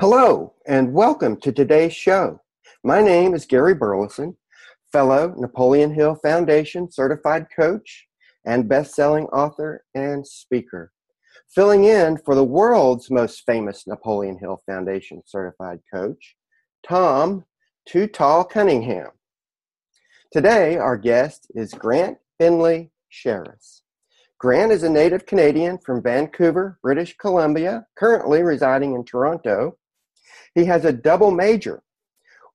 Hello, and welcome to today's show. My name is Gary Burleson, fellow Napoleon Hill Foundation certified coach and best-selling author and speaker, filling in for the world's most famous Napoleon Hill Foundation certified coach, Tom Too Tall Cunningham. Today, our guest is Grant Finley Sherris. Grant is a native Canadian from Vancouver, British Columbia, currently residing in Toronto. He has a double major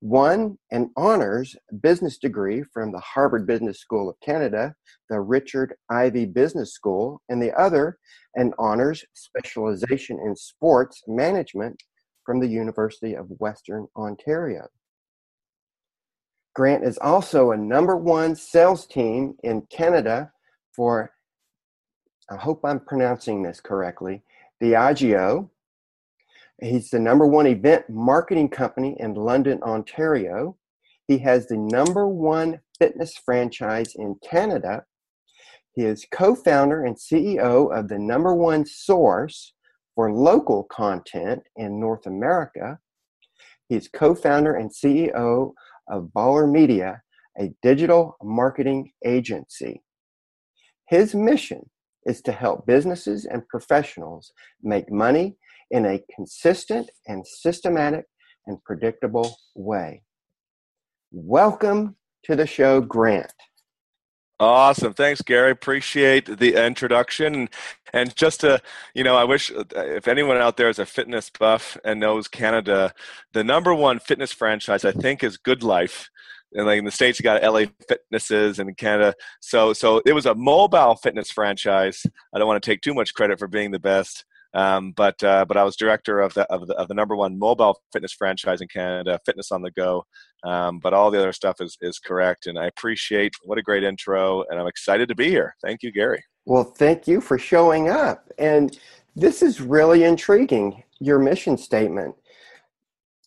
one, an honors business degree from the Harvard Business School of Canada, the Richard Ivey Business School, and the other, an honors specialization in sports management from the University of Western Ontario. Grant is also a number one sales team in Canada for, I hope I'm pronouncing this correctly, Diageo, He's the number one event marketing company in London, Ontario. He has the number one fitness franchise in Canada. He is co founder and CEO of the number one source for local content in North America. He's co founder and CEO of Baller Media, a digital marketing agency. His mission is to help businesses and professionals make money in a consistent and systematic and predictable way. Welcome to the show, Grant. Awesome. Thanks, Gary. Appreciate the introduction. And just to, you know, I wish if anyone out there is a fitness buff and knows Canada, the number one fitness franchise I think is GoodLife. And like in the States, you got LA Fitnesses and Canada. So, so it was a mobile fitness franchise. I don't want to take too much credit for being the best. Um, but uh, but I was director of the, of the, of the number one mobile fitness franchise in Canada, Fitness on the Go. Um, but all the other stuff is is correct, and I appreciate what a great intro, and I'm excited to be here. Thank you, Gary. Well, thank you for showing up, and this is really intriguing. Your mission statement: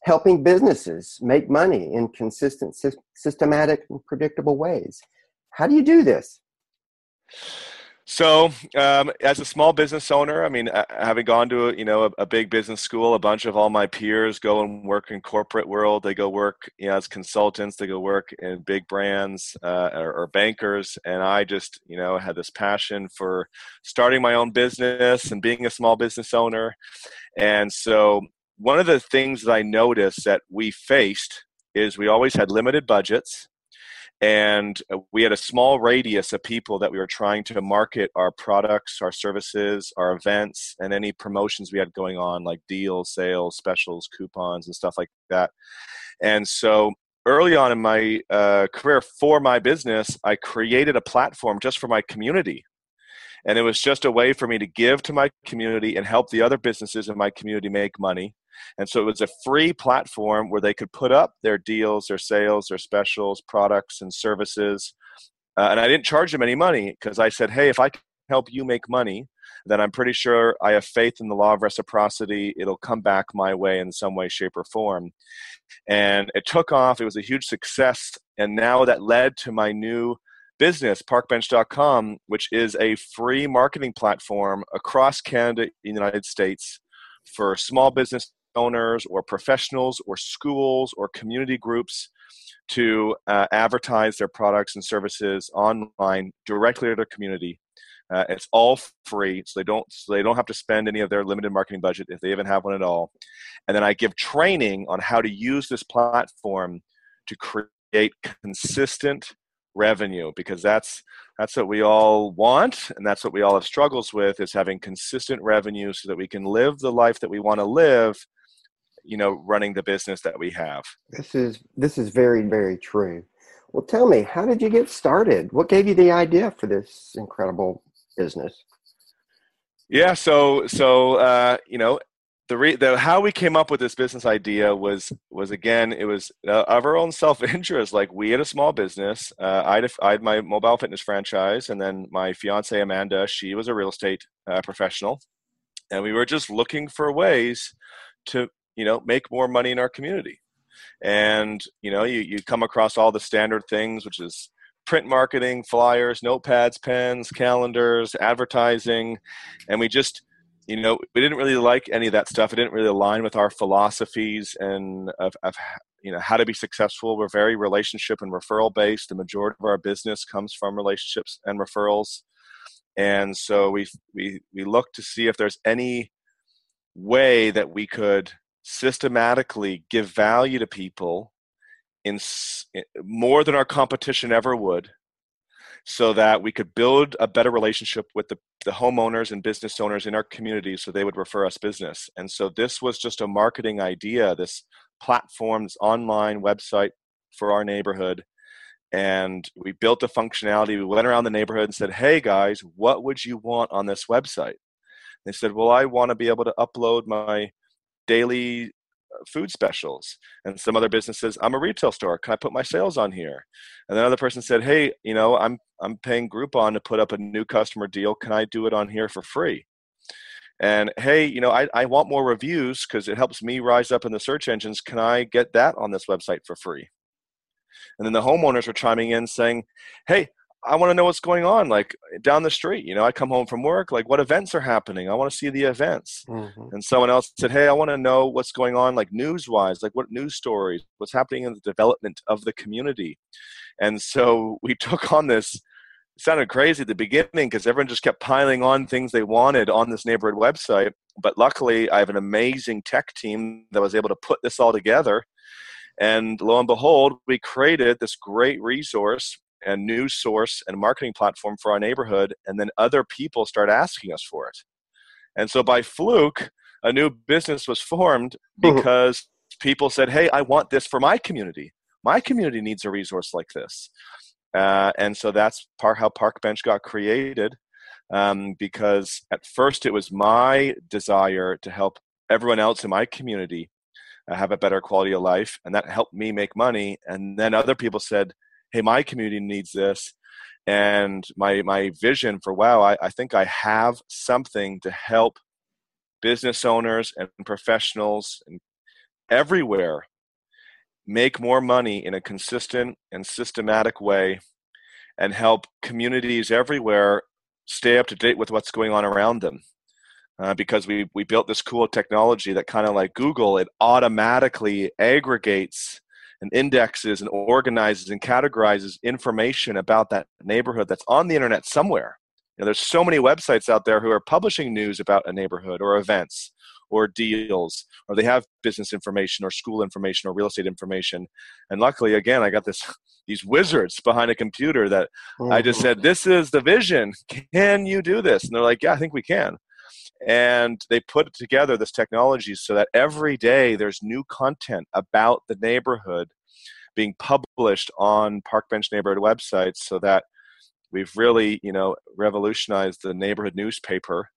helping businesses make money in consistent, systematic, and predictable ways. How do you do this? So, um, as a small business owner, I mean, having gone to a, you know a, a, big business school, a bunch of all my peers go and work in corporate world. They go work you know, as consultants. They go work in big brands uh, or, or, bankers. And I just you know had this passion for starting my own business and being a small business owner. And so, one of the things that I noticed that we faced is we always had limited budgets and uh, we had a small radius of people that we were trying to market our products our services our events and any promotions we had going on like deals sales specials coupons and stuff like that. And so early on in my uh, career for my business i created a platform just for my community and it was just a way for me to give to my community and help the other businesses in my community make money and so it was a free platform where they could put up their deals, their sales, their specials, products, and services. Uh, and I didn't charge them any money because I said, hey, if I can help you make money, then I'm pretty sure I have faith in the law of reciprocity. It'll come back my way in some way, shape, or form. And it took off. It was a huge success. And now that led to my new business, parkbench.com, which is a free marketing platform across Canada in the United States for small business owners or professionals or schools or community groups to uh, advertise their products and services online directly to their community. Uh, it's all free, so they don't so they don't have to spend any of their limited marketing budget if they even have one at all. And then I give training on how to use this platform to create consistent revenue because that's that's what we all want and that's what we all have struggles with is having consistent revenue so that we can live the life that we want to live you know running the business that we have. This is this is very very true. Well tell me how did you get started? What gave you the idea for this incredible business? Yeah, so so uh, you know the, re- the how we came up with this business idea was was again it was uh, of our own self interest. Like we had a small business. Uh, I had had my mobile fitness franchise, and then my fiance Amanda, she was a real estate uh, professional, and we were just looking for ways to you know make more money in our community. And you know you you come across all the standard things, which is print marketing, flyers, notepads, pens, calendars, advertising, and we just you know, we didn't really like any of that stuff. It didn't really align with our philosophies and of, of you know how to be successful. We're very relationship and referral based. The majority of our business comes from relationships and referrals, and so we we we look to see if there's any way that we could systematically give value to people in more than our competition ever would so that we could build a better relationship with the, the homeowners and business owners in our community so they would refer us business. And so this was just a marketing idea, this platform, this online website for our neighborhood. And we built a functionality. We went around the neighborhood and said, hey guys, what would you want on this website? They said, well, I want to be able to upload my daily food specials and some other businesses i'm a retail store. Can i put my sales on here? And another person said hey you know i'm i'm paying groupon to put up a new customer deal. Can i do it on here for free? And hey you know i, I want more reviews because it helps me rise up in the search engines. Can i get that on this website for free? And then the homeowners were chiming in saying hey I want to know what's going on, like down the street. You know, I come home from work, like what events are happening. I want to see the events. Mm-hmm. And someone else said, Hey, I want to know what's going on, like news wise, like what news stories, what's happening in the development of the community. And so we took on this. It sounded crazy at the beginning because everyone just kept piling on things they wanted on this neighborhood website. But luckily, I have an amazing tech team that was able to put this all together. And lo and behold, we created this great resource and news source and marketing platform for our neighborhood and then other people start asking us for it. And so by fluke a new business was formed mm-hmm. because people said hey i want this for my community. My community needs a resource like this. Uh, and so that's part how Parkbench got created um, because at first it was my desire to help everyone else in my community uh, have a better quality of life and that helped me make money. And then other people said hey my community needs this. And my my vision for wow I, I think i have something to help business owners and professionals and everywhere make more money in a consistent and systematic way and help communities everywhere stay up to date with what's going on around them. Uh, because we we built this cool technology that kind of like google it automatically aggregates and indexes and organizes and categorizes information about that neighborhood that's on the internet somewhere. You know, there's so many websites out there who are publishing news about a neighborhood or events or deals or they have business information or school information or real estate information and luckily again i got this these wizards behind a computer that mm-hmm. i just said this is the vision can you do this and they're like yeah i think we can and they put together this technology so that every day there's new content about the neighborhood being published on Parkbench neighborhood websites so that we've really you know revolutionized the neighborhood newspaper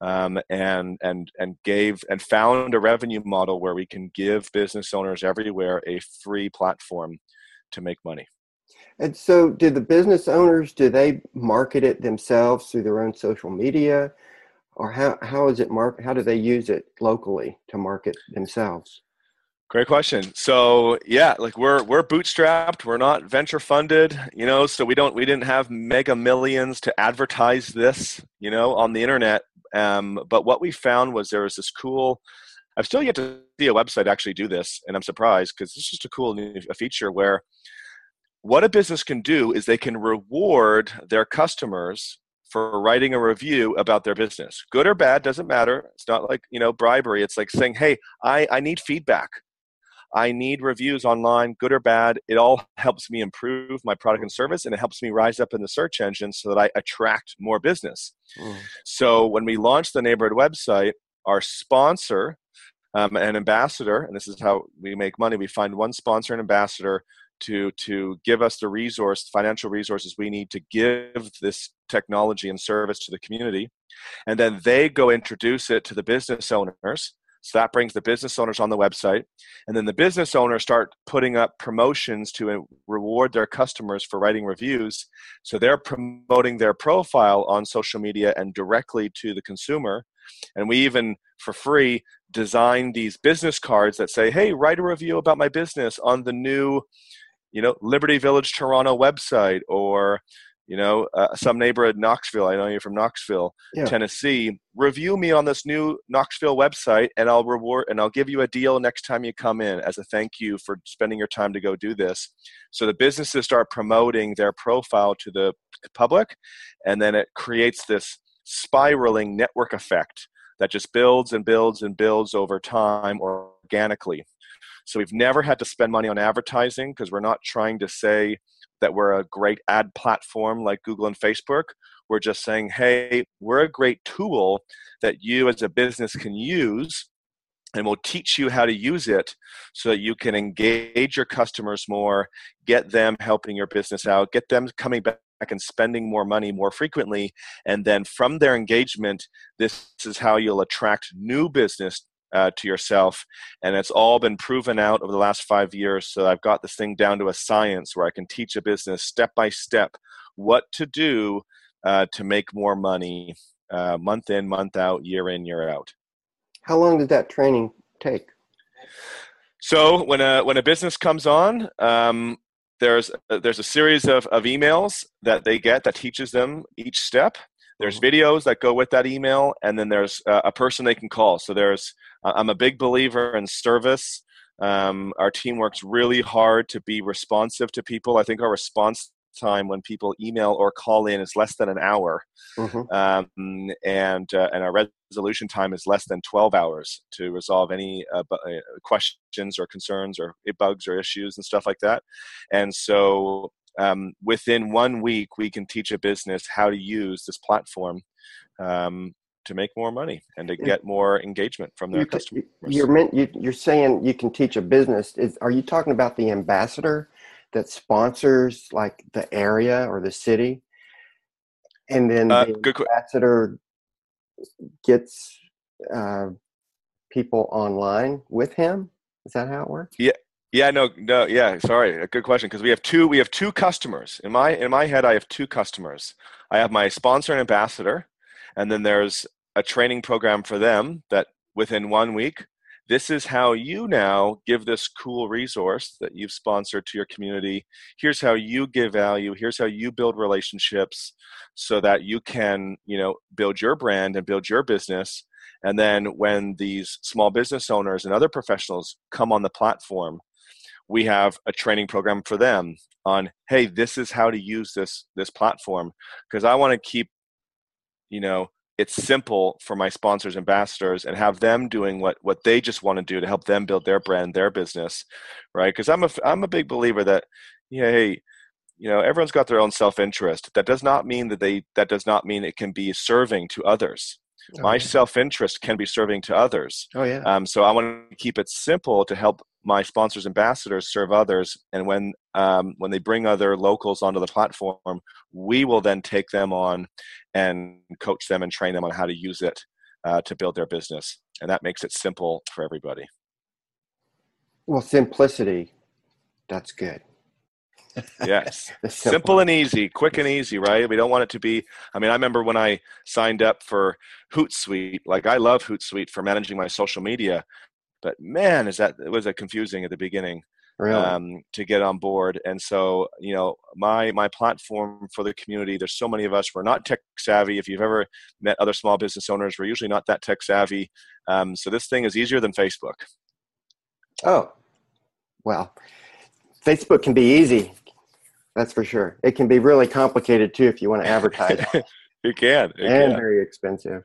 um, and and and gave and found a revenue model where we can give business owners everywhere a free platform to make money. And so do the business owners do they market it themselves through their own social media or how, how is it mark how do they use it locally to market themselves? Great question. So yeah like we're we're bootstrapped. We're not venture funded you know so we don't we didn't have mega millions to advertise this you know on the internet. Um, but what we found was there was this cool i've still yet to see a website actually do this and i'm surprised because it's just a cool new a feature where what a business can do is they can reward their customers for writing a review about their business. Good or bad doesn't matter. It's not like you know bribery. It's like saying hey i i need feedback. I need reviews online good or bad. It all helps me improve my product and service and it helps me rise up in the search engine so that i attract more business. Mm. so when we launched the neighborhood website our sponsor um, an ambassador and this is how we make money. We find one sponsor and ambassador to to give us the resource financial resources we need to give this technology and service to the community. And then they go introduce it to the business owners. So that brings the business owners on the website. And then the business owners start putting up promotions to uh, reward their customers for writing reviews. So they're promoting their profile on social media and directly to the consumer. And we even for free design these business cards that say hey write a review about my business on the new you know liberty village toronto website or you know uh, some neighbor at knoxville i know you're from knoxville yeah. tennessee. Review me on this new knoxville website and i'll reward and i'll give you a deal next time you come in as a thank you for spending your time to go do this. So the businesses start promoting their profile to the public and then it creates this spiraling network effect that just builds and builds and builds over time organically so we've never had to spend money on advertising because we're not trying to say that we're a great ad platform like Google and Facebook. We're just saying, hey, we're a great tool that you as a business can use and we'll teach you how to use it so that you can engage your customers more, get them helping your business out, get them coming back and spending more money more frequently. And then from their engagement, this is how you'll attract new business uh, to yourself. And it's all been proven out over the last five years. So I've got this thing down to a science where I can teach a business step by step what to do uh, to make more money uh, month in, month out, year in, year out. How long did that training take? So when a when a business comes on, um, there's there's a series of, of emails that they get that teaches them each step there's videos that go with that email and then there's a person they can call. So there's i'm a big believer in service. Um, our team works really hard to be responsive to people. I think our response time when people email or call in is less than an hour. Mm-hmm. um, and uh, and our resolution time is less than 12 hours to resolve any uh, uh, questions or concerns or bugs or issues and stuff like that. And so um, within one week we can teach a business how to use this platform um, to make more money and to get more engagement from their you, customers. You're meant, you, you're saying you can teach a business. Is, are you talking about the ambassador that sponsors like the area or the city, and then uh, the ambassador gets uh, people online with him? Is that how it works? Yeah, yeah, no, no, yeah. Sorry, a good question because we have two. We have two customers in my in my head. I have two customers. I have my sponsor and ambassador, and then there's a training program for them that within one week. This is how you now give this cool resource that you've sponsored to your community. Here's how you give value. Here's how you build relationships so that you can, you know, build your brand and build your business. And then when these small business owners and other professionals come on the platform, we have a training program for them on hey this is how to use this this platform. Because i want to keep you know it's simple for my sponsors ambassadors and have them doing what what they just want to do to help them build their brand their business right? Because i'm a i'm a big believer that yeah hey you know everyone's got their own self-interest. That does not mean that they that does not mean it can be serving to others oh, my self-interest can be serving to others. Oh yeah. Um, so i want to keep it simple to help my sponsors ambassadors serve others and when um, when they bring other locals onto the platform we will then take them on and coach them and train them on how to use it uh, to build their business. And that makes it simple for everybody. Well simplicity that's good yes simple. simple. and easy quick and easy right we don't want it to be i mean i remember when i signed up for hootsuite like i love hootsuite for managing my social media but man, is that it was a confusing at the beginning really? um, to get on board. And so, you know, my my platform for the community. There's so many of us. We're not tech savvy. If you've ever met other small business owners, we're usually not that tech savvy. Um, so this thing is easier than Facebook. Oh, well, Facebook can be easy. That's for sure. It can be really complicated too if you want to advertise. it can. It and can. very expensive.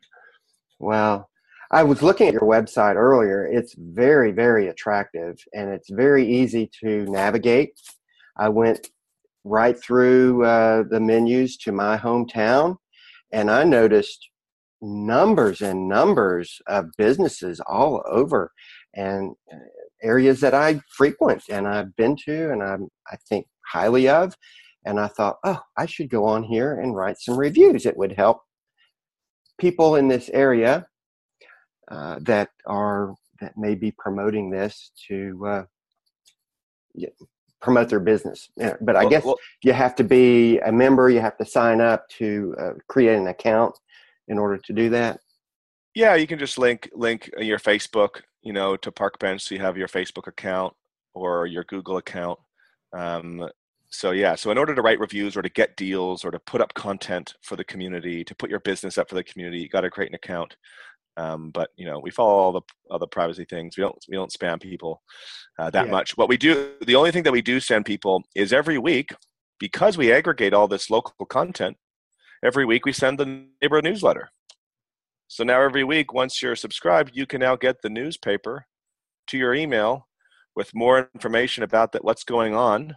Wow. I was looking at your website earlier. It's very, very attractive and it's very easy to navigate. I went right through uh, the menus to my hometown and I noticed numbers and numbers of businesses all over and areas that I frequent and I've been to and I'm, I think highly of. And I thought, oh, I should go on here and write some reviews. It would help people in this area uh, that are that may be promoting this to uh, promote their business. But I well, guess well, you have to be a member. You have to sign up to uh, create an account in order to do that. Yeah, you can just link link your Facebook, you know, to Parkbench. So you have your Facebook account or your Google account. Um, so yeah, so in order to write reviews or to get deals or to put up content for the community, to put your business up for the community, you got to create an account. Um, but you know, we follow all the other privacy things. We don't we don't spam people uh, that yeah. much. What we do, the only thing that we do send people is every week because we aggregate all this local content. Every week we send the neighborhood newsletter. So now every week, once you're subscribed, you can now get the newspaper to your email with more information about that what's going on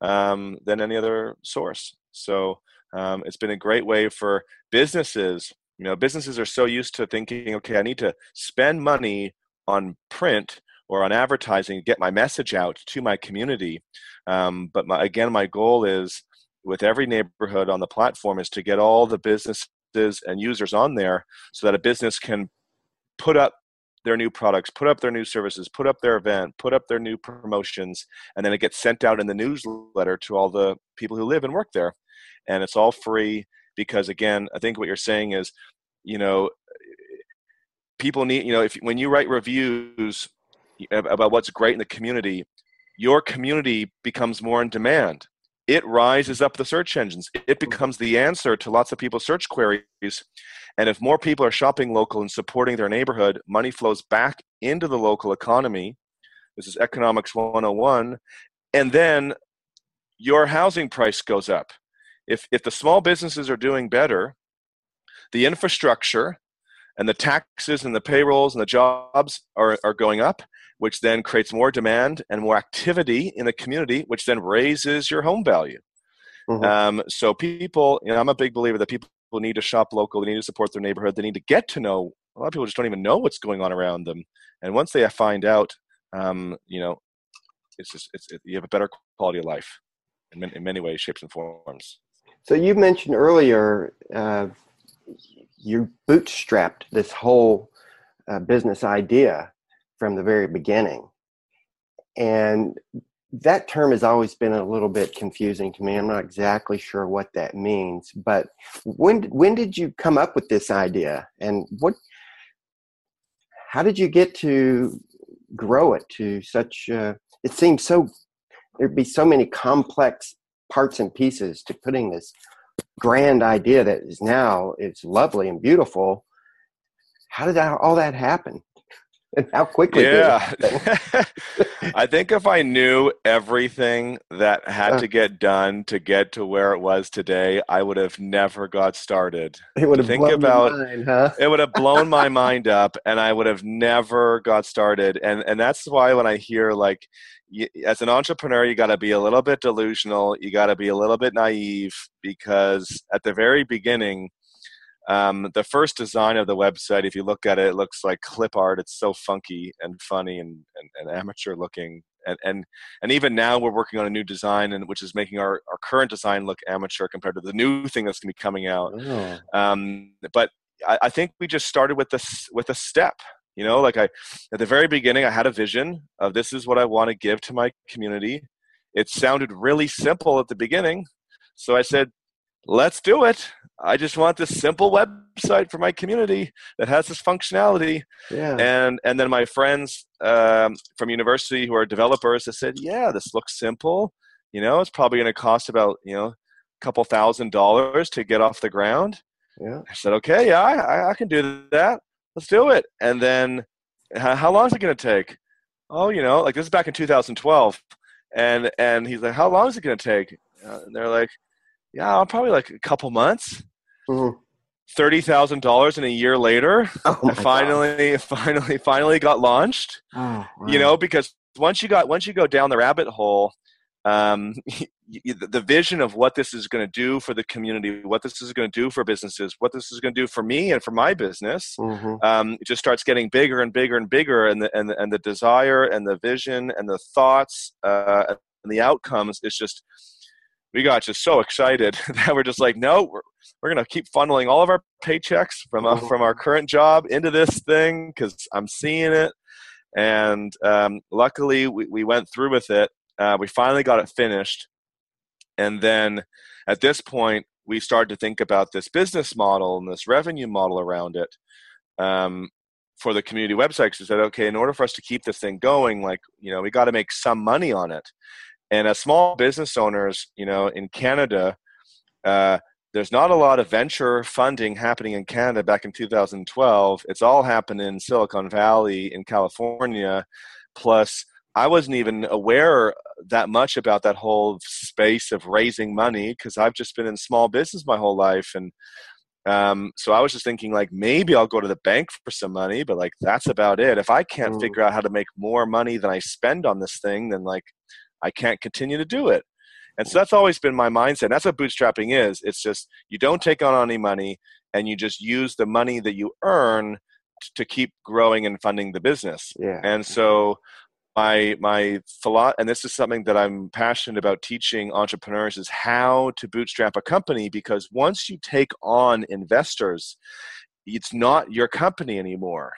um, than any other source. So um, it's been a great way for businesses you know, businesses are so used to thinking, okay, I need to spend money on print or on advertising to get my message out to my community. Um, but my, again, my goal is with every neighborhood on the platform is to get all the businesses and users on there so that a business can put up their new products, put up their new services, put up their event, put up their new promotions, and then it gets sent out in the newsletter to all the people who live and work there. And it's all free because again, I think what you're saying is you know people need you know if when you write reviews about what's great in the community your community becomes more in demand it rises up the search engines. It mm-hmm. becomes the answer to lots of people's search queries. And if more people are shopping local and supporting their neighborhood money flows back into the local economy. This is economics 101 and then your housing price goes up. If if the small businesses are doing better the infrastructure and the taxes and the payrolls and the jobs are, are going up, which then creates more demand and more activity in the community, which then raises your home value. Mm-hmm. Um, so people, you know, I'm a big believer that people need to shop local, they need to support their neighborhood, they need to get to know. A lot of people just don't even know what's going on around them, and once they find out, um, you know, it's just it's it, you have a better quality of life in, in many ways, shapes, and forms. So you mentioned earlier uh, you bootstrapped this whole uh, business idea from the very beginning. And that term has always been a little bit confusing to me. I'm not exactly sure what that means, but when when did you come up with this idea and what how did you get to grow it to such uh, it seems so there'd be so many complex parts and pieces to putting this grand idea that is now it's lovely and beautiful how did that, all that happen and how quickly yeah i think if i knew everything that had uh. to get done to get to where it was today i would have never got started it would have think blown about mind, huh? it would have blown my mind up and i would have never got started and and that's why when i hear like you, as an entrepreneur, you got to be a little bit delusional. You got to be a little bit naive because at the very beginning, um, the first design of the website, if you look at it, it looks like clip art. It's so funky and funny and, and, and amateur looking. And, and and even now we're working on a new design, and which is making our, our current design look amateur compared to the new thing that's going to be coming out. Oh. Um, but I, I think we just started with this with a step you know like i at the very beginning i had a vision of this is what i want to give to my community it sounded really simple at the beginning so i said let's do it i just want this simple website for my community that has this functionality yeah. and and then my friends um, from university who are developers they said yeah this looks simple you know it's probably going to cost about you know a couple thousand dollars to get off the ground yeah i said okay yeah I, I can do that let's do it. And then how long is it going to take? Oh, you know, like this is back in 2012. And, and he's like, how long is it going to take? Uh, and they're like, yeah, probably like a couple months. Mm-hmm. Thirty thousand dollars in a year later, oh I finally, God. finally, finally got launched. Oh, wow. You know, because once you got once you go down the rabbit hole, um, the vision of what this is going to do for the community, what this is going to do for businesses, what this is going to do for me and for my business, mm-hmm. um, it just starts getting bigger and bigger and bigger, and the and the, and the desire and the vision and the thoughts uh, and the outcomes is just we got just so excited that we're just like, no, we're, we're going to keep funneling all of our paychecks from, uh, from our current job into this thing because I'm seeing it. And um, luckily, we, we went through with it. Uh, we finally got it finished. And then at this point, we started to think about this business model and this revenue model around it um, for the community websites. We said, okay, in order for us to keep this thing going, like, you know, we got to make some money on it. And as small business owners, you know, in Canada, uh, there's not a lot of venture funding happening in Canada back in 2012. It's all happened in Silicon Valley in California. Plus, I wasn't even aware that much about that whole space of raising money because I've just been in small business my whole life. And um, so I was just thinking, like, maybe I'll go to the bank for some money, but like, that's about it. If I can't mm. figure out how to make more money than I spend on this thing, then like, I can't continue to do it. And so that's always been my mindset. That's what bootstrapping is. It's just you don't take on any money and you just use the money that you earn to keep growing and funding the business. Yeah. And so my my philosophy, and this is something that I'm passionate about teaching entrepreneurs is how to bootstrap a company because once you take on investors, it's not your company anymore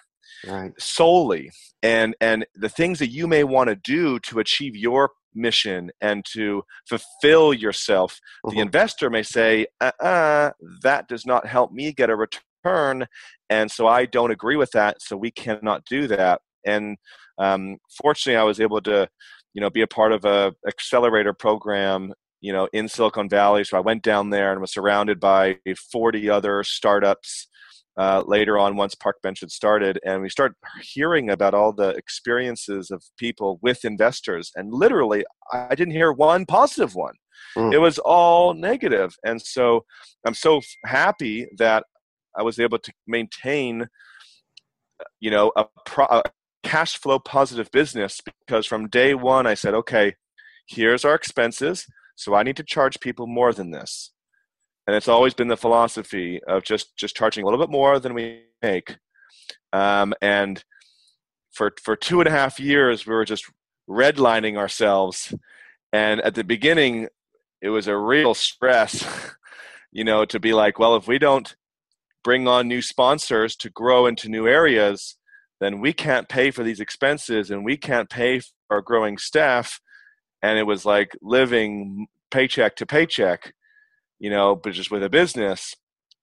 right. solely and and the things that you may want to do to achieve your mission and to fulfill yourself the mm-hmm. investor may say uh-uh, that does not help me get a return and so i don't agree with that so we cannot do that and um, fortunately i was able to you know be a part of a accelerator program you know in silicon valley so i went down there and was surrounded by 40 other startups uh, later on once Parkbench had started and we started hearing about all the experiences of people with investors and literally i didn't hear one positive one mm. it was all negative and so i'm so happy that i was able to maintain you know a, pro- a cash flow positive business because from day one i said okay here's our expenses so i need to charge people more than this and it's always been the philosophy of just just charging a little bit more than we make. Um, and for for two and a half years we were just redlining ourselves. And at the beginning it was a real stress you know to be like well if we don't bring on new sponsors to grow into new areas then we can't pay for these expenses and we can't pay for our growing staff. And it was like living paycheck to paycheck you know, but just with a business.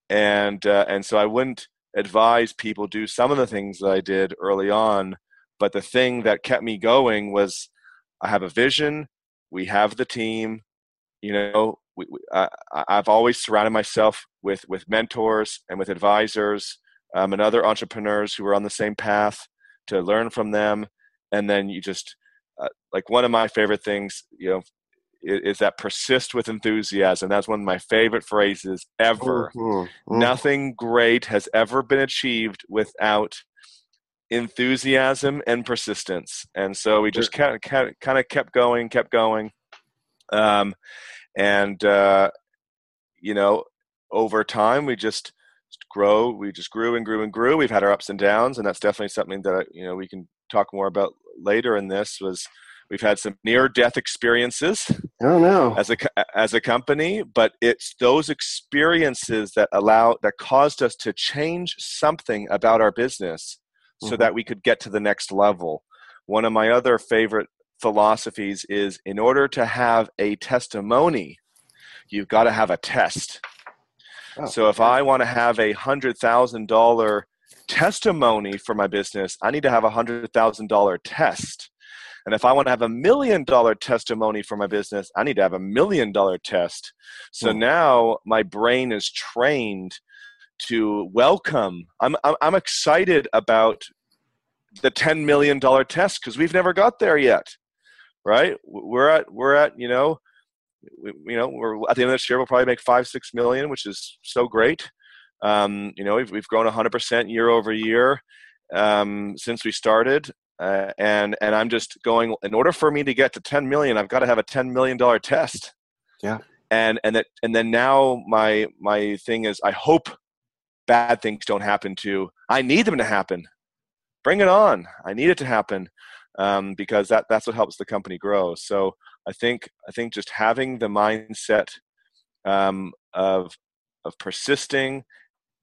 And uh, and so I wouldn't advise people do some of the things that I did early on, but the thing that kept me going was I have a vision. We have the team. You know, we, we, I, I've always surrounded myself with with mentors and with advisors um, and other entrepreneurs who are on the same path to learn from them. And then you just uh, like one of my favorite things, you know, is that persist with enthusiasm. That's one of my favorite phrases ever. Mm-hmm. Mm-hmm. Nothing great has ever been achieved without enthusiasm and persistence. And so we just kind of, kind of kept going, kept going. Um, and, uh, you know, over time, we just grow, we just grew and grew and grew. We've had our ups and downs, and that's definitely something that, you know, we can talk more about later in this was – We've had some near death experiences. Oh no. As a as a company, but it's those experiences that allow that caused us to change something about our business so mm-hmm. that we could get to the next level. One of my other favorite philosophies is in order to have a testimony, you've got to have a test. Oh, so if I want to have a hundred thousand dollar testimony for my business, I need to have a hundred thousand dollar test. And if I want to have a million dollar testimony for my business, I need to have a million dollar test. So mm. now my brain is trained to welcome. I'm, I'm excited about the $10 million test because we've never got there yet. Right. We're at, we're at, you know, we, you know, we're at the end of this year, we'll probably make five, six million, which is so great. Um, you know, we've, we've grown 100% year over year um, since we started. Uh, and and I'm just going. In order for me to get to 10 million, I've got to have a 10 million dollar test. Yeah. And and that and then now my my thing is I hope bad things don't happen to. I need them to happen. Bring it on. I need it to happen um, because that that's what helps the company grow. So I think I think just having the mindset um, of of persisting,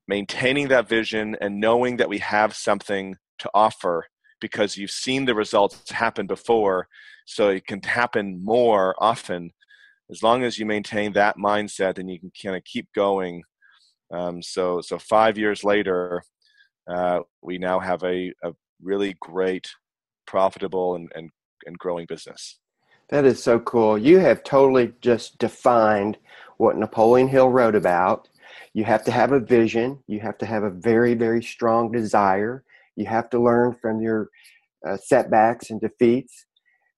maintaining that vision, and knowing that we have something to offer because you've seen the results happen before, so it can happen more often. As long as you maintain that mindset, then you can kind of keep going. Um, so so five years later, uh, we now have a, a really great, profitable, and, and, and growing business. That is so cool. You have totally just defined what Napoleon Hill wrote about. You have to have a vision. You have to have a very, very strong desire. You have to learn from your uh, setbacks and defeats.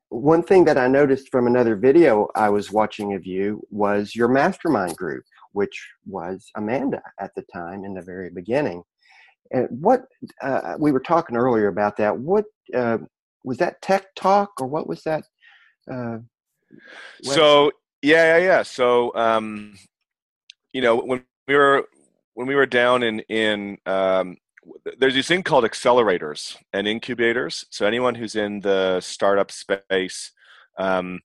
One thing that I noticed from another video I was watching of you was your mastermind group, which was Amanda at the time in the very beginning. And what uh, we were talking earlier about that. What uh, was that Tech Talk or what was that? Uh, so yeah, yeah, yeah. So um, you know when we were when we were down in in um, there's this thing called accelerators and incubators. So anyone who's in the startup space, um,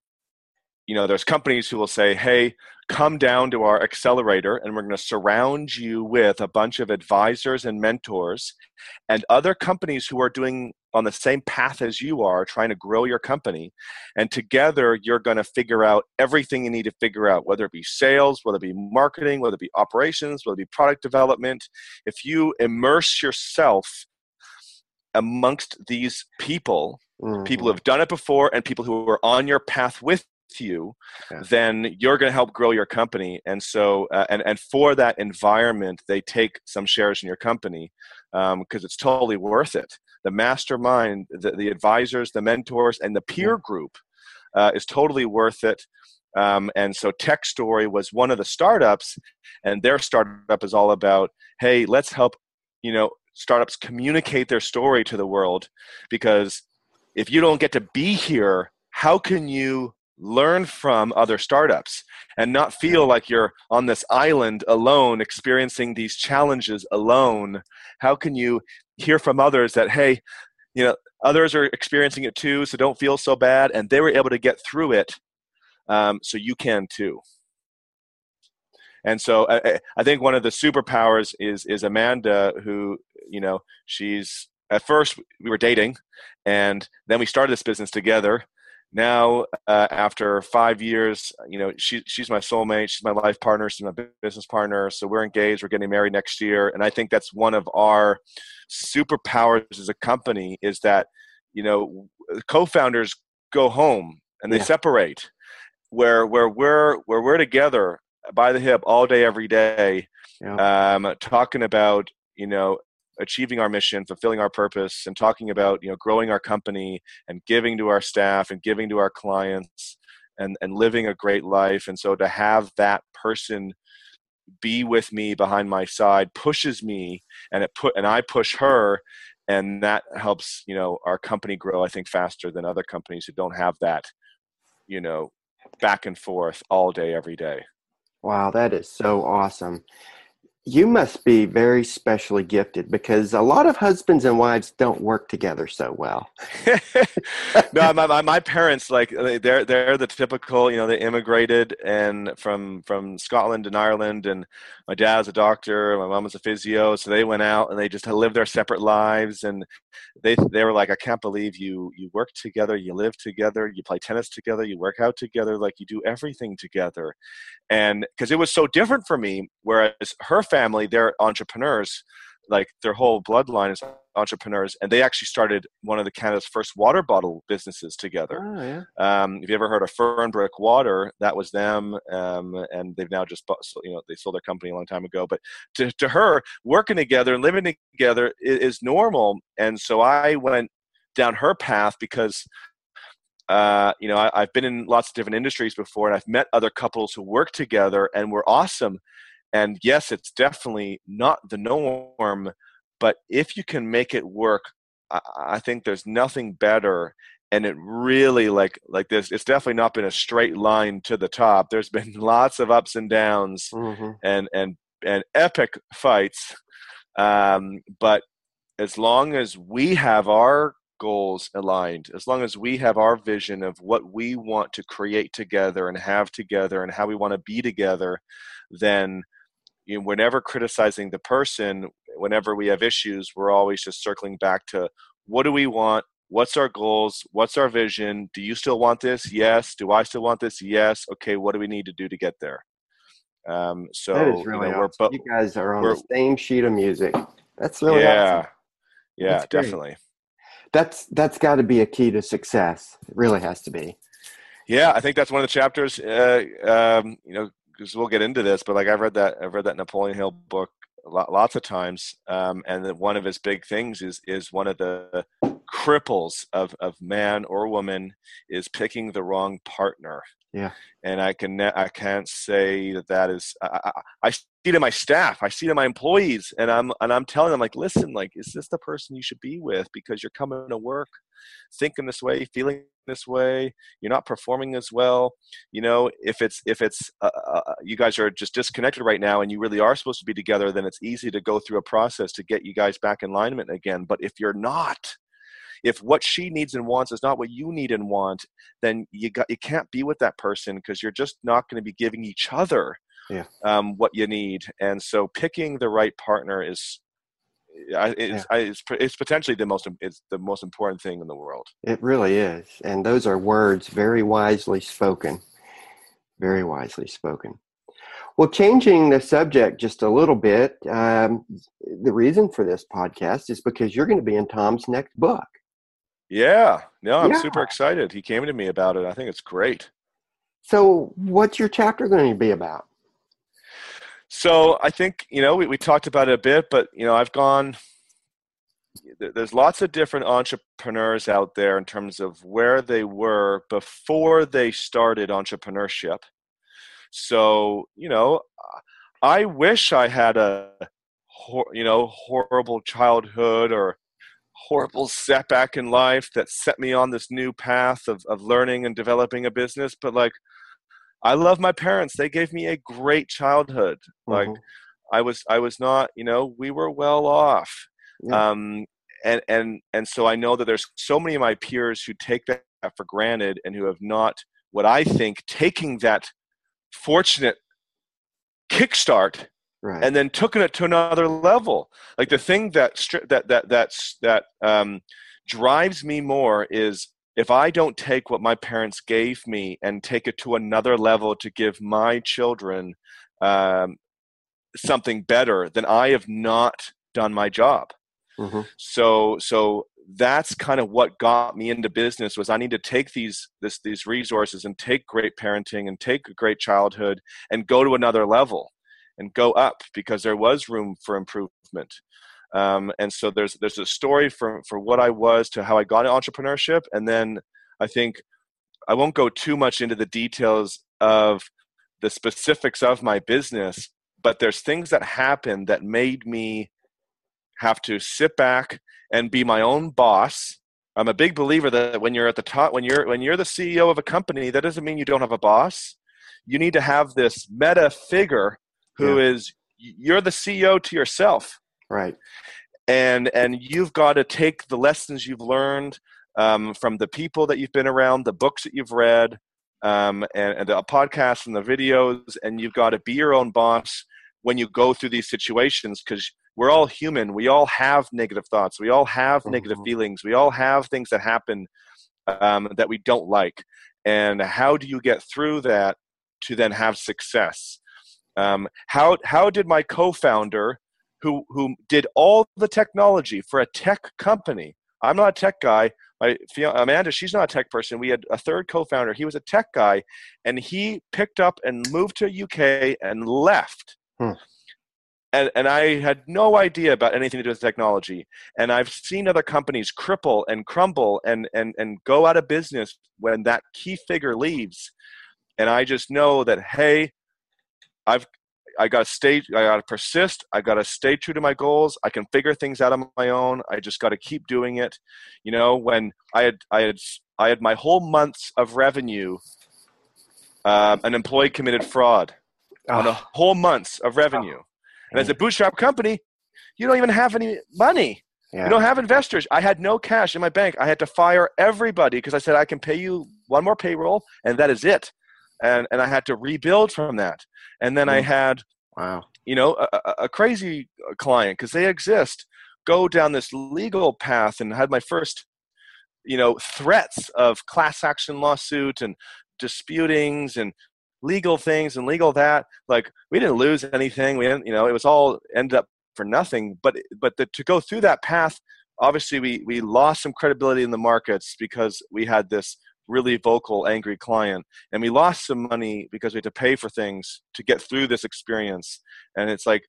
you know, there's companies who will say, "Hey, come down to our accelerator and we're going to surround you with a bunch of advisors and mentors and other companies who are doing on the same path as you are trying to grow your company and together you're going to figure out everything you need to figure out whether it be sales whether it be marketing whether it be operations whether it be product development if you immerse yourself amongst these people mm-hmm. people who have done it before and people who are on your path with you yeah. then you're going to help grow your company and so uh, and and for that environment they take some shares in your company because um, it's totally worth it. The mastermind the, the advisors the mentors and the peer group uh, is totally worth it. Um, and so tech story was one of the startups and their startup is all about hey let's help you know startups communicate their story to the world because if you don't get to be here how can you learn from other startups and not feel like you're on this island alone experiencing these challenges alone. How can you hear from others that hey you know others are experiencing it too so don't feel so bad and they were able to get through it um, so you can too. And so I, I think one of the superpowers is is amanda who you know she's at first we were dating and then we started this business together now uh, after five years you know she, she's my soulmate she's my life partner she's my business partner so we're engaged we're getting married next year and i think that's one of our superpowers as a company is that you know co-founders go home and they yeah. separate where where we're where we're together by the hip all day every day yeah. um, talking about you know achieving our mission, fulfilling our purpose, and talking about you know growing our company and giving to our staff and giving to our clients and and living a great life. And so to have that person be with me behind my side pushes me and it put and I push her and that helps you know our company grow I think faster than other companies who don't have that you know back and forth all day every day. Wow, that is so awesome you must be very specially gifted because a lot of husbands and wives don't work together so well. no, my, my, my, parents like they're they're the typical you know they immigrated and from from Scotland and Ireland and my dad's a doctor, my mom was a physio, so they went out and they just lived their separate lives and they they were like I can't believe you you work together, you live together, you play tennis together, you work out together, like you do everything together, and because it was so different for me, whereas her family they're entrepreneurs like their whole bloodline is entrepreneurs and they actually started one of the canada's first water bottle businesses together oh, yeah. um, if you ever heard of fernbrook water that was them um, and they've now just bought, you know they sold their company a long time ago but to, to her working together and living together is, is normal and so i went down her path because uh, you know, I, have been in lots of different industries before, and I've met other couples who work together and were awesome. And yes, it's definitely not the norm, but if you can make it work I, I think there's nothing better. And it really like like this it's definitely not been a straight line to the top. There's been lots of ups and downs mm-hmm. and and and epic fights. Um, but as long as we have our goals aligned as long as we have our vision of what we want to create together and have together and how we want to be together then you know, we're never criticizing the person whenever we have issues we're always just circling back to what do we want? What's our goals? What's our vision? Do you still want this? Yes. Do i still want this? Yes. Okay what do we need to do to get there? Um, so really you, know, awesome. you guys are on the same sheet of music. That's really yeah. awesome. yeah definitely. That's that's got to be a key to success. It really has to be. Yeah i think that's one of the chapters uh, um, you know because we'll get into this but like i've read that i've read that napoleon hill book lots of times um, and one of his big things is is one of the cripples of, of man or woman is picking the wrong partner. Yeah. And I can I can't say that that is I, I, I see in my staff. I see to my employees, and I'm and I'm telling them like, listen, like, is this the person you should be with? Because you're coming to work thinking this way, feeling this way. You're not performing as well. You know, if it's if it's uh, uh, uh you guys are just disconnected right now, and you really are supposed to be together, then it's easy to go through a process to get you guys back in alignment again. But if you're not, if what she needs and wants is not what you need and want then you got you can't be with that person because you're just not going to be giving each other yeah. um, what you need and so picking the right partner is it's, yeah. it's, it's potentially the most it's the most important thing in the world it really is and those are words very wisely spoken very wisely spoken well, changing the subject just a little bit, um, the reason for this podcast is because you're going to be in Tom's next book. Yeah, no, I'm yeah. super excited. He came to me about it. I think it's great. So, what's your chapter going to be about? So, I think, you know, we, we talked about it a bit, but, you know, I've gone, there's lots of different entrepreneurs out there in terms of where they were before they started entrepreneurship. So, you know, I wish I had a, you know, horrible childhood or horrible setback in life that set me on this new path of, of learning and developing a business but like i love my parents they gave me a great childhood mm-hmm. like i was i was not you know we were well off yeah. um and and and so i know that there's so many of my peers who take that for granted and who have not what i think taking that fortunate kickstart right. and then took it to another level. Like the thing that that that that's that um, drives me more is if I don't take what my parents gave me and take it to another level to give my children um, something better, then I have not done my job. Mm-hmm. So so that's kind of what got me into business was I need to take these this these resources and take great parenting and take a great childhood and go to another level and go up because there was room for improvement. Um, and so there's there's a story for for what I was to how I got into entrepreneurship, and then I think I won't go too much into the details of the specifics of my business, but there's things that happened that made me have to sit back and be my own boss. I'm a big believer that when you're at the top, when you're when you're the CEO of a company, that doesn't mean you don't have a boss. You need to have this meta figure who yeah. is you're the CEO to yourself. Right. And and you've got to take the lessons you've learned um, from the people that you've been around, the books that you've read, um, and, and the podcasts and the videos, and you've got to be your own boss when you go through these situations because we're all human. We all have negative thoughts. We all have mm-hmm. negative feelings. We all have things that happen um, that we don't like. And how do you get through that to then have success? Um, how how did my co-founder, who who did all the technology for a tech company? I'm not a tech guy. My Amanda, she's not a tech person. We had a third co-founder. He was a tech guy, and he picked up and moved to UK and left. Hmm. And, and I had no idea about anything to do with technology. And I've seen other companies cripple and crumble and, and, and go out of business when that key figure leaves. And I just know that, hey, I've I got to stay. I got to persist. I got to stay true to my goals. I can figure things out on my own. I just got to keep doing it. You know, when I had I had I had my whole months of revenue, uh, an employee committed fraud oh. on a whole months of revenue, oh. and as a bootstrap company, you don't even have any money. Yeah. You don't have investors. I had no cash in my bank. I had to fire everybody because I said I can pay you one more payroll, and that is it. And and I had to rebuild from that. And then mm. I had wow, you know, a, a crazy client because they exist. Go down this legal path and had my first, you know, threats of class action lawsuit and disputings and legal things and legal that. Like we didn't lose anything. We didn't, you know, it was all ended up for nothing. But but the, to go through that path, obviously we we lost some credibility in the markets because we had this really vocal, angry client, and we lost some money because we had to pay for things to get through this experience. And it's like,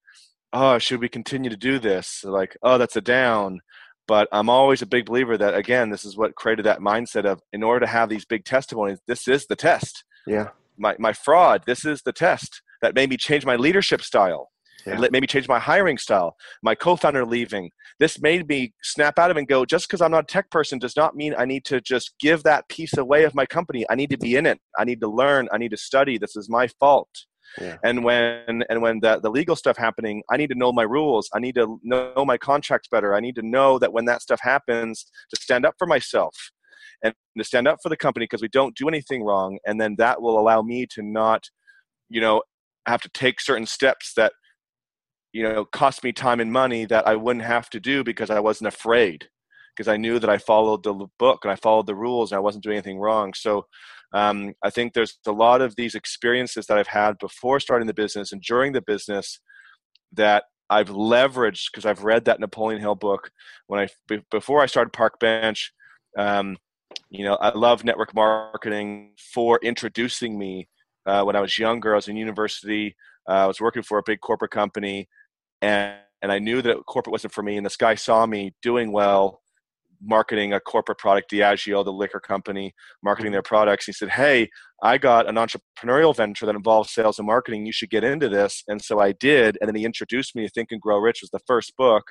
oh, should we continue to do this? Like, oh, that's a down. But I'm always a big believer that again, this is what created that mindset of in order to have these big testimonies, this is the test. Yeah. My my fraud, this is the test that made me change my leadership style yeah. and maybe change my hiring style. My co-founder leaving. This made me snap out of and go, just because I'm not a tech person does not mean I need to just give that piece away of my company. I need to be in it. I need to learn. I need to study. This is my fault. Yeah. And when and when the, the legal stuff happening, I need to know my rules. I need to know my contracts better. I need to know that when that stuff happens, to stand up for myself and to stand up for the company because we don't do anything wrong. And then that will allow me to not, you know, have to take certain steps that you know cost me time and money that I wouldn't have to do because I wasn't afraid because I knew that I followed the book and I followed the rules and I wasn't doing anything wrong. So um, I think there's a lot of these experiences that I've had before starting the business and during the business that I've leveraged because I've read that Napoleon Hill book when I before I started Parkbench. Um, you know, I love network marketing for introducing me. Uh, when I was younger, I was in university. Uh, I was working for a big corporate company, and and I knew that corporate wasn't for me. And this guy saw me doing well, marketing a corporate product, Diageo, the liquor company, marketing their products. He said, "Hey, I got an entrepreneurial venture that involves sales and marketing. You should get into this." And so I did. And then he introduced me to Think and Grow Rich, was the first book.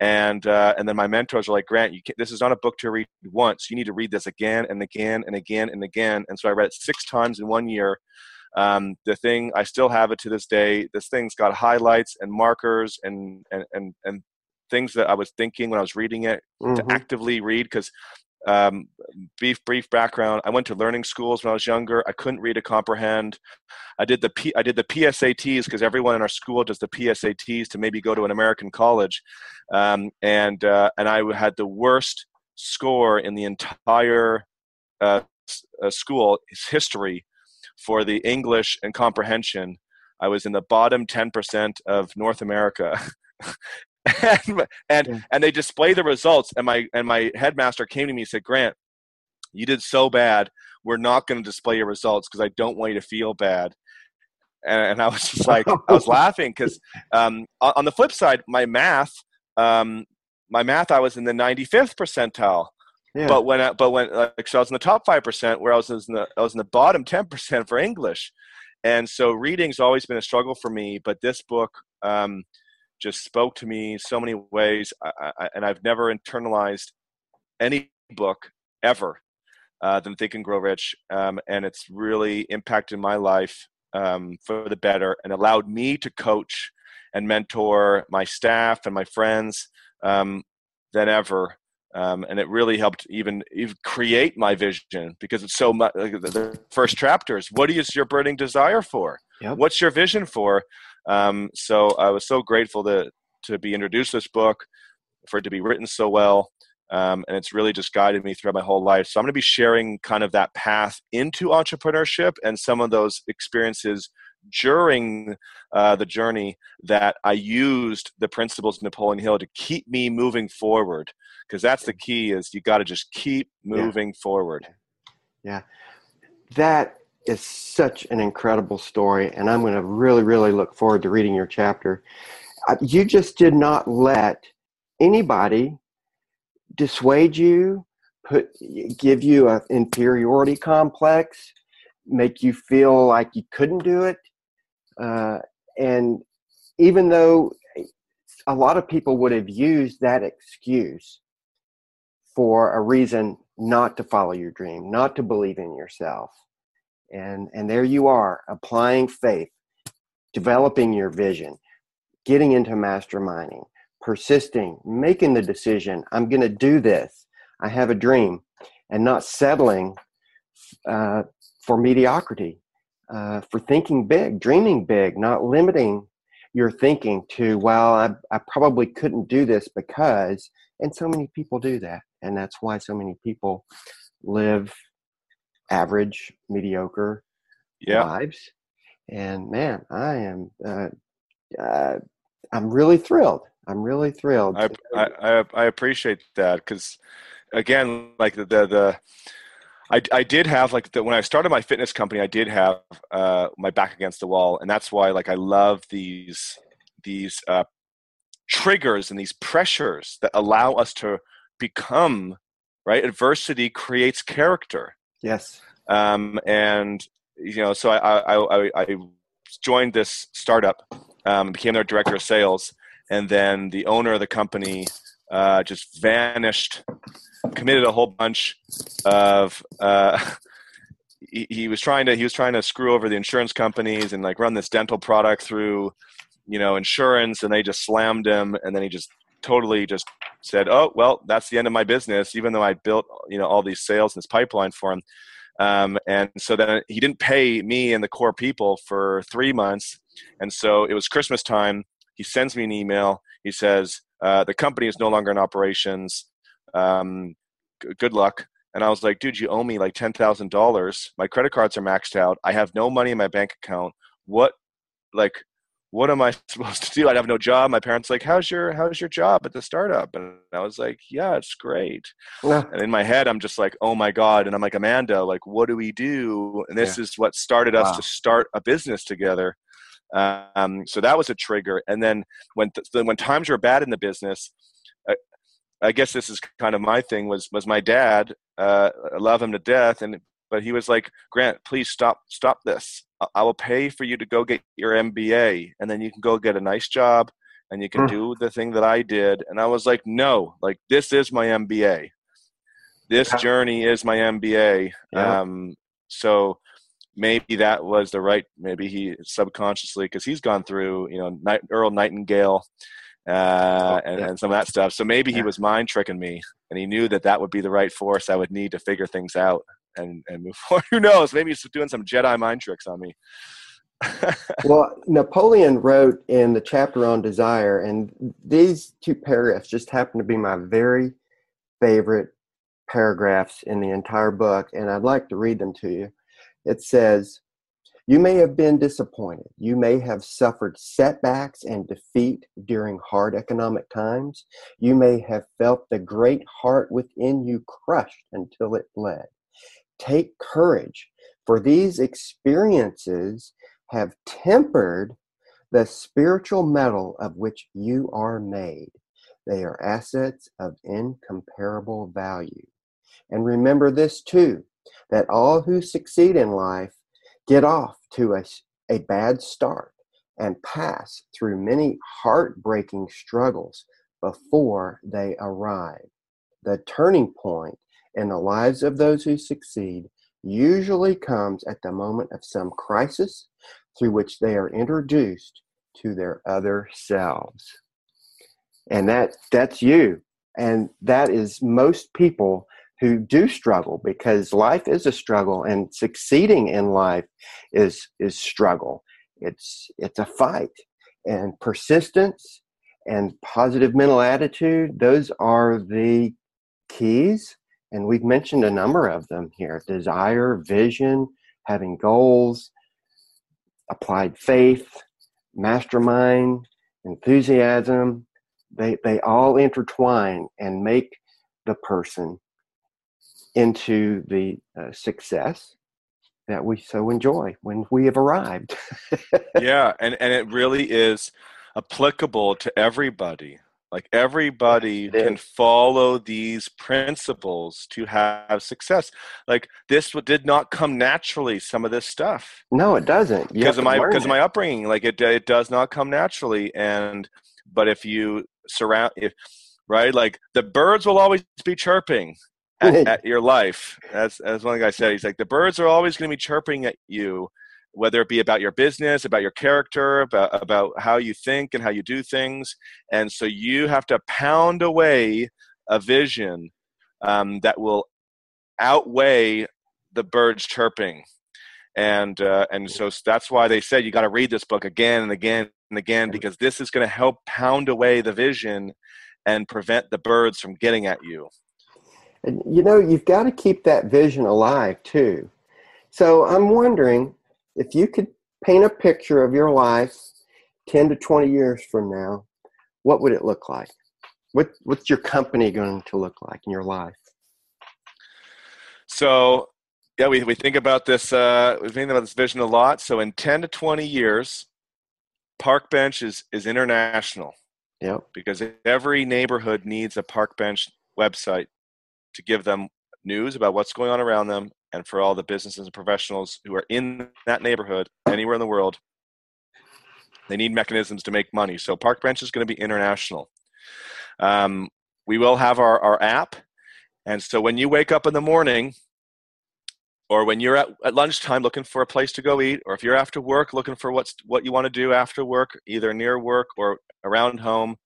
And uh, and then my mentors were like, Grant, this is not a book to read once. You need to read this again and again and again and again. And so I read it six times in one year. Um, the thing I still have it to this day. This thing's got highlights and markers and and and, and things that I was thinking when I was reading it mm-hmm. to actively read because um, brief brief background i went to learning schools when i was younger i couldn't read or comprehend i did the P, i did the psats because everyone in our school does the psats to maybe go to an american college um, and uh, and i had the worst score in the entire uh, uh, school history for the English and comprehension, I was in the bottom 10% of North America. and and, yeah. and they display the results and my and my headmaster came to me and said, "Grant, you did so bad. We're not going to display your results because I don't want you to feel bad." And, and I was just like, I was laughing because um, on the flip side, my math, um, my math, I was in the 95th percentile. Yeah. But when I, but when like so I was in the top five percent, where I was in the I was in the bottom ten percent for English, and so reading's always been a struggle for me. But this book um, just spoke to me so many ways, I, I, and I've never internalized any book ever uh, than Think and Grow Rich, um, and it's really impacted my life um, for the better, and allowed me to coach and mentor my staff and my friends um, than ever um, and it really helped even, even create my vision because it's so much like the first chapter is what is your burning desire for yep. what's your vision for um, so i was so grateful to to be introduced to this book for it to be written so well um, and it's really just guided me throughout my whole life so i'm going to be sharing kind of that path into entrepreneurship and some of those experiences during uh, the journey that I used the principles of Napoleon Hill to keep me moving forward. Because that's the key is you got to just keep moving yeah. forward. Yeah. That is such an incredible story. And I'm going to really, really look forward to reading your chapter. You just did not let anybody dissuade you, put give you an inferiority complex, make you feel like you couldn't do it uh, and even though a lot of people would have used that excuse for a reason not to follow your dream, not to believe in yourself. And and there you are, applying faith, developing your vision, getting into masterminding, persisting, making the decision, I'm going to do this. I have a dream, and not settling uh, for mediocrity, uh, for thinking big, dreaming big, not limiting your thinking to, well, I, I probably couldn't do this because, and so many people do that. And that's why so many people live average, mediocre yeah. lives. And man, I am, uh, uh, I'm really thrilled. I'm really thrilled. I, I, I appreciate that because, again, like the, the, the I, I did have like the, when I started my fitness company, I did have uh, my back against the wall, and that's why like I love these these uh, triggers and these pressures that allow us to become right. Adversity creates character. Yes. Um, and you know, so I I, I, I joined this startup, um, became their director of sales, and then the owner of the company uh, just vanished committed a whole bunch of uh, he, he, was trying to he was trying to screw over the insurance companies and like run this dental product through you know insurance and they just slammed him and then he just totally just said oh well that's the end of my business even though i built you know all these sales and this pipeline for him um, and so then he didn't pay me and the core people for three months and so it was christmas time he sends me an email he says uh, the company is no longer in operations um, g- good luck. And I was like, dude, you owe me like ten thousand dollars. My credit cards are maxed out. I have no money in my bank account. What, like, what am I supposed to do? I have no job. My parents like, how's your how's your job at the startup? And I was like, yeah, it's great. Yeah. And in my head, I'm just like, oh my god. And I'm like, Amanda, like, what do we do? And this yeah. is what started us wow. to start a business together. Um, so that was a trigger. And then when th- when times were bad in the business, I guess this is kind of my thing was was my dad. Uh, I love him to death, and but he was like, Grant, please stop stop this. I will pay for you to go get your MBA, and then you can go get a nice job, and you can mm. do the thing that I did. And I was like, no, like this is my MBA. This journey is my MBA. Yeah. Um, so maybe that was the right. Maybe he subconsciously because he's gone through you know Night, Earl Nightingale uh, oh, and, and, some of that stuff. So maybe he was mind tricking me, and he knew that that would be the right force I would need to figure things out and and move forward. Who knows? Maybe he's doing some Jedi mind tricks on me. well, Napoleon wrote in the chapter on desire, and these two paragraphs just happen to be my very favorite paragraphs in the entire book, and I'd like to read them to you. It says, you may have been disappointed. You may have suffered setbacks and defeat during hard economic times. You may have felt the great heart within you crushed until it bled. Take courage, for these experiences have tempered the spiritual metal of which you are made. They are assets of incomparable value. And remember this too that all who succeed in life get off to a, a bad start and pass through many heartbreaking struggles before they arrive. The turning point in the lives of those who succeed usually comes at the moment of some crisis through which they are introduced to their other selves. And that that's you. And that is most people who do struggle because life is a struggle and succeeding in life is is struggle it's it's a fight and persistence and positive mental attitude those are the keys and we've mentioned a number of them here desire vision having goals applied faith mastermind enthusiasm they they all intertwine and make the person into the uh, success that we so enjoy when we have arrived. yeah, and, and it really is applicable to everybody. Like everybody can follow these principles to have success. Like this did not come naturally. Some of this stuff. No, it doesn't. Because of my because of my upbringing, like it it does not come naturally. And but if you surround if right, like the birds will always be chirping at, at your life. As as one guy said, he's like the birds are always going to be chirping at you whether it be about your business, about your character, about, about how you think and how you do things. And so you have to pound away a vision um, that will outweigh the birds chirping. And, uh, and so that's why they said you got to read this book again and again and again because this is going to help pound away the vision and prevent the birds from getting at you. And you know, you've got to keep that vision alive too. So I'm wondering if you could paint a picture of your life 10 to 20 years from now, what would it look like? What, what's your company going to look like in your life? So, yeah, we, we think about this, uh, we think about this vision a lot. So in 10 to 20 years, Parkbench is, is international. Yep. Because every neighborhood needs a Parkbench website to give them news about what's going on around them and for all the businesses and professionals who are in that neighborhood anywhere in the world they need mechanisms to make money. So Parkbench is going to be international. Um, we will have our, our app and so when you wake up in the morning or when you're at, at lunchtime looking for a place to go eat or if you're after work looking for what's what you want to do after work either near work or around home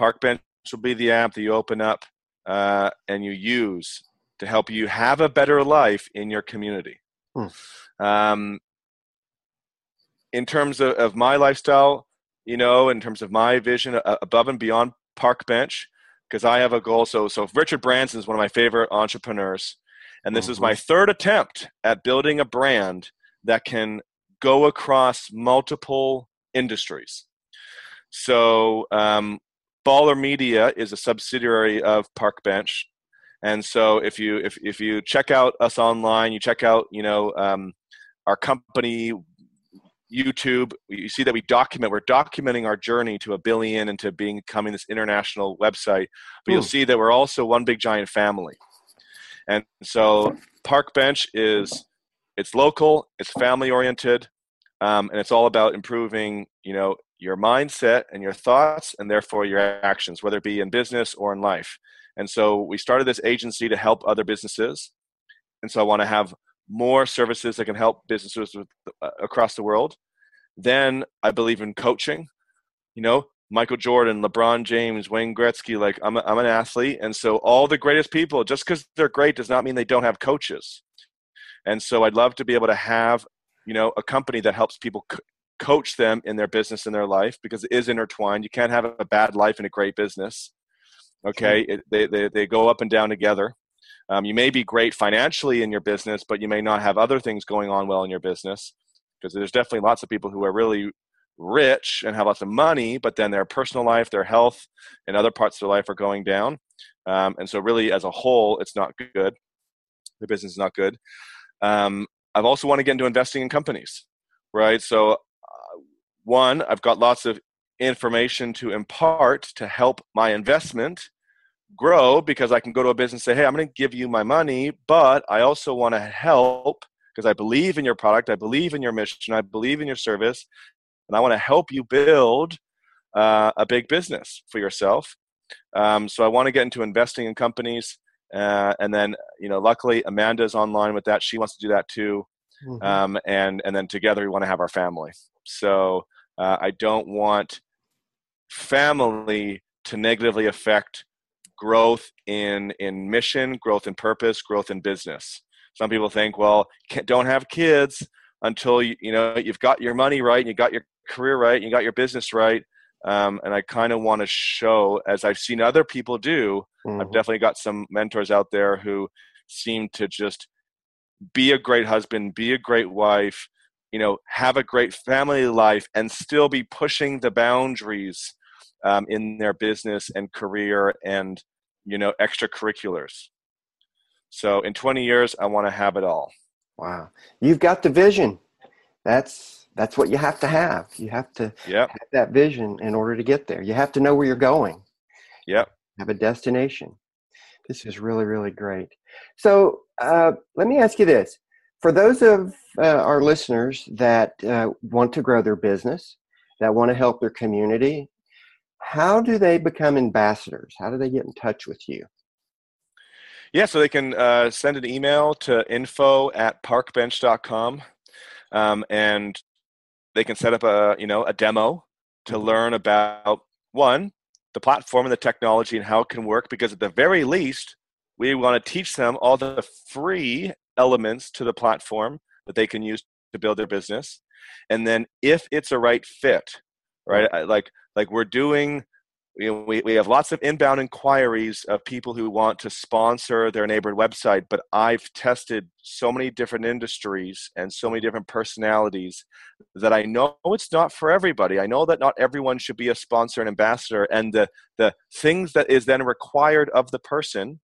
Parkbench will be the app that you open up uh, and you use to help you have a better life in your community. Hmm. Um, in terms of, of, my lifestyle, you know, in terms of my vision uh, above and beyond Parkbench, because I have a goal. So, so Richard Branson is one of my favorite entrepreneurs, and this mm-hmm. is my third attempt at building a brand that can go across multiple industries. So, um, Baller Media is a subsidiary of Parkbench, and so if you if if you check out us online, you check out you know um, our company YouTube, you see that we document, we're documenting our journey to a billion and to becoming this international website. But you'll hmm. see that we're also one big giant family. And so Parkbench is, it's local, it's family oriented, um, and it's all about improving, you know, your mindset and your thoughts and therefore your actions, whether it be in business or in life. And so we started this agency to help other businesses. And so I want to have more services that can help businesses with, uh, across the world. Then I believe in coaching. You know, Michael Jordan, LeBron James, Wayne Gretzky, like I'm, a, I'm an athlete. And so all the greatest people, just because they're great does not mean they don't have coaches. And so I'd love to be able to have, you know, a company that helps people co- coach them in their business and their life because it is intertwined. You can't have a bad life and a great business. Okay, it, they, they, they go up and down together. Um, you may be great financially in your business, but you may not have other things going on well in your business because there's definitely lots of people who are really rich and have lots of money, but then their personal life, their health, and other parts of their life are going down. Um, and so, really, as a whole, it's not good. The business is not good. Um, I've also want to get into investing in companies, right? So, uh, one, I've got lots of information to impart to help my investment grow because I can go to a business and say, hey, I'm going to give you my money, but I also want to help because I believe in your product, I believe in your mission, I believe in your service, and I want to help you build uh, a big business for yourself. Um, so I want to get into investing in companies. Uh, and then, you know, luckily Amanda's online with that. She wants to do that too. Mm-hmm. Um, and, and then together we want to have our family. So uh, I don't want family to negatively affect growth in in mission, growth in purpose, growth in business. Some people think, well, don't have kids until you you know you've got your money right, and you got your career right, and you got your business right. Um, and I kind of want to show, as I've seen other people do, mm-hmm. I've definitely got some mentors out there who seem to just be a great husband, be a great wife, you know, have a great family life, and still be pushing the boundaries um, in their business and career and you know extracurriculars so in 20 years i want to have it all wow you've got the vision that's that's what you have to have you have to yep. have that vision in order to get there you have to know where you're going Yep. Have a destination. This is really, really great. So uh, let me ask you this. For those of uh, our listeners that uh, want to grow their business, that want to help their community, how do they become ambassadors? How do they get in touch with you? Yeah, so they can uh, send an email to info at parkbench.com um, and they can set up a, you know, a demo to mm-hmm. learn about one, the platform and the technology and how it can work because at the very least, we want to teach them all the free elements to the platform that they can use to build their business. And then if it's a right fit, right? Like like we're doing you know, we, we have lots of inbound inquiries of people who want to sponsor their neighborhood website, but I've tested so many different industries and so many different personalities that I know it's not for everybody. I know that not everyone should be a sponsor and ambassador, and the, the things that is then required of the person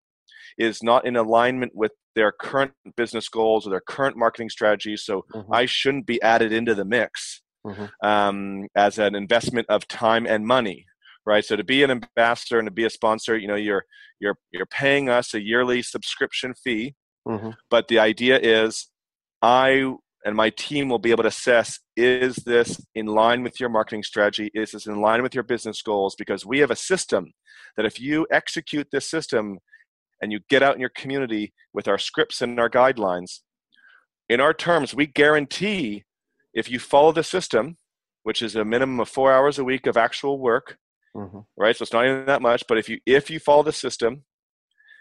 is not in alignment with their current business goals or their current marketing strategies. So mm-hmm. I shouldn't be added into the mix mm-hmm. um, as an investment of time and money. Right. So to be an ambassador and to be a sponsor, you know, you're you're you're paying us a yearly subscription fee. Mm-hmm. But the idea is I and my team will be able to assess is this in line with your marketing strategy is this in line with your business goals because we have a system that if you execute this system and you get out in your community with our scripts and our guidelines, in our terms, we guarantee if you follow the system, which is a minimum of four hours a week of actual work, mm-hmm. right? So it's not even that much. But if you if you follow the system,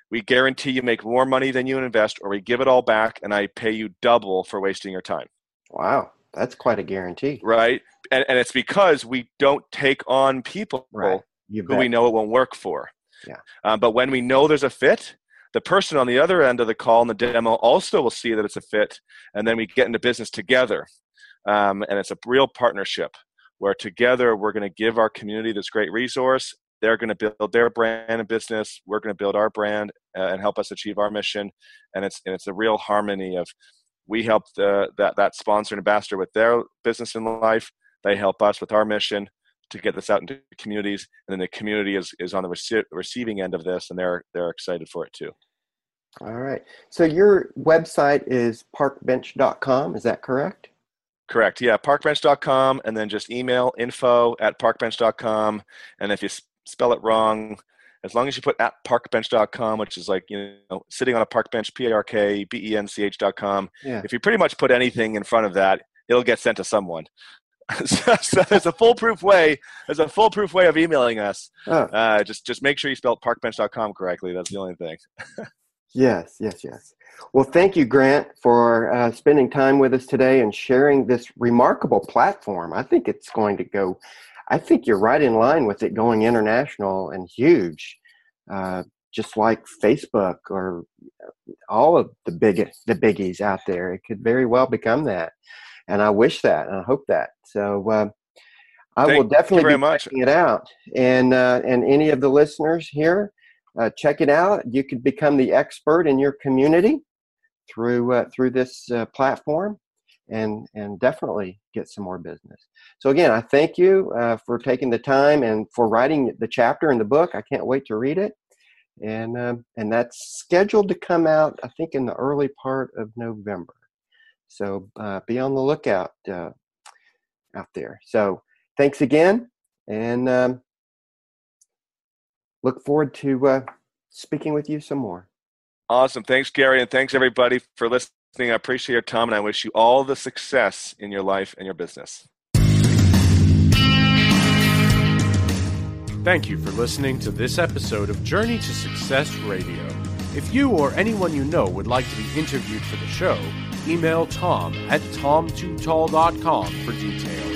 we guarantee you make more money than you invest, or we give it all back, and I pay you double for wasting your time. Wow, that's quite a guarantee, right? And and it's because we don't take on people right. who we know it won't work for. Yeah. Um, but when we know there's a fit, the person on the other end of the call in the demo also will see that it's a fit, and then we get into business together. Um, and it's a real partnership where together we're going to give our community this great resource. They're going to build their brand and business. We're going to build our brand uh, and help us achieve our mission. And it's and it's a real harmony of we help the, that that sponsor and ambassador with their business in life. They help us with our mission to get this out into communities, and then the community is, is on the rece- receiving end of this, and they're they're excited for it too. All right. So your website is parkbench.com. Is that correct? Correct. Yeah, parkbench.com, and then just email info at parkbench.com. And if you spell it wrong, as long as you put at parkbench.com, which is like, you know, sitting on a park bench, P A R K B E N C H.com. Yeah. If you pretty much put anything in front of that, it'll get sent to someone. so, so, there's a foolproof way. There's a foolproof way of emailing us. Oh. Uh, just just make sure you spell parkbench.com correctly. That's the only thing. yes, yes, yes. Well, thank you, Grant, for uh, spending time with us today and sharing this remarkable platform. I think it's going to go. I think you're right in line with it going international and huge, uh, just like Facebook or all of the big the biggies out there. It could very well become that and I wish that and I hope that. So uh, I Thank will definitely be much. checking it out. And uh, and any of the listeners here, uh, check it out. You could become the expert in your community through uh, through this uh, platform, and and definitely get some more business. So again, I thank you uh, for taking the time and for writing the chapter in the book. I can't wait to read it. And um, and that's scheduled to come out, I think, in the early part of November. So uh, be on the lookout uh, out there. So thanks again, and um, look forward to uh, speaking with you some more. Awesome. Thanks, Gary, and thanks everybody for listening. I appreciate your time, and I wish you all the success in your life and your business. Thank you for listening to this episode of Journey to Success Radio. If you or anyone you know would like to be interviewed for the show, email tom at tom2tall.com for details.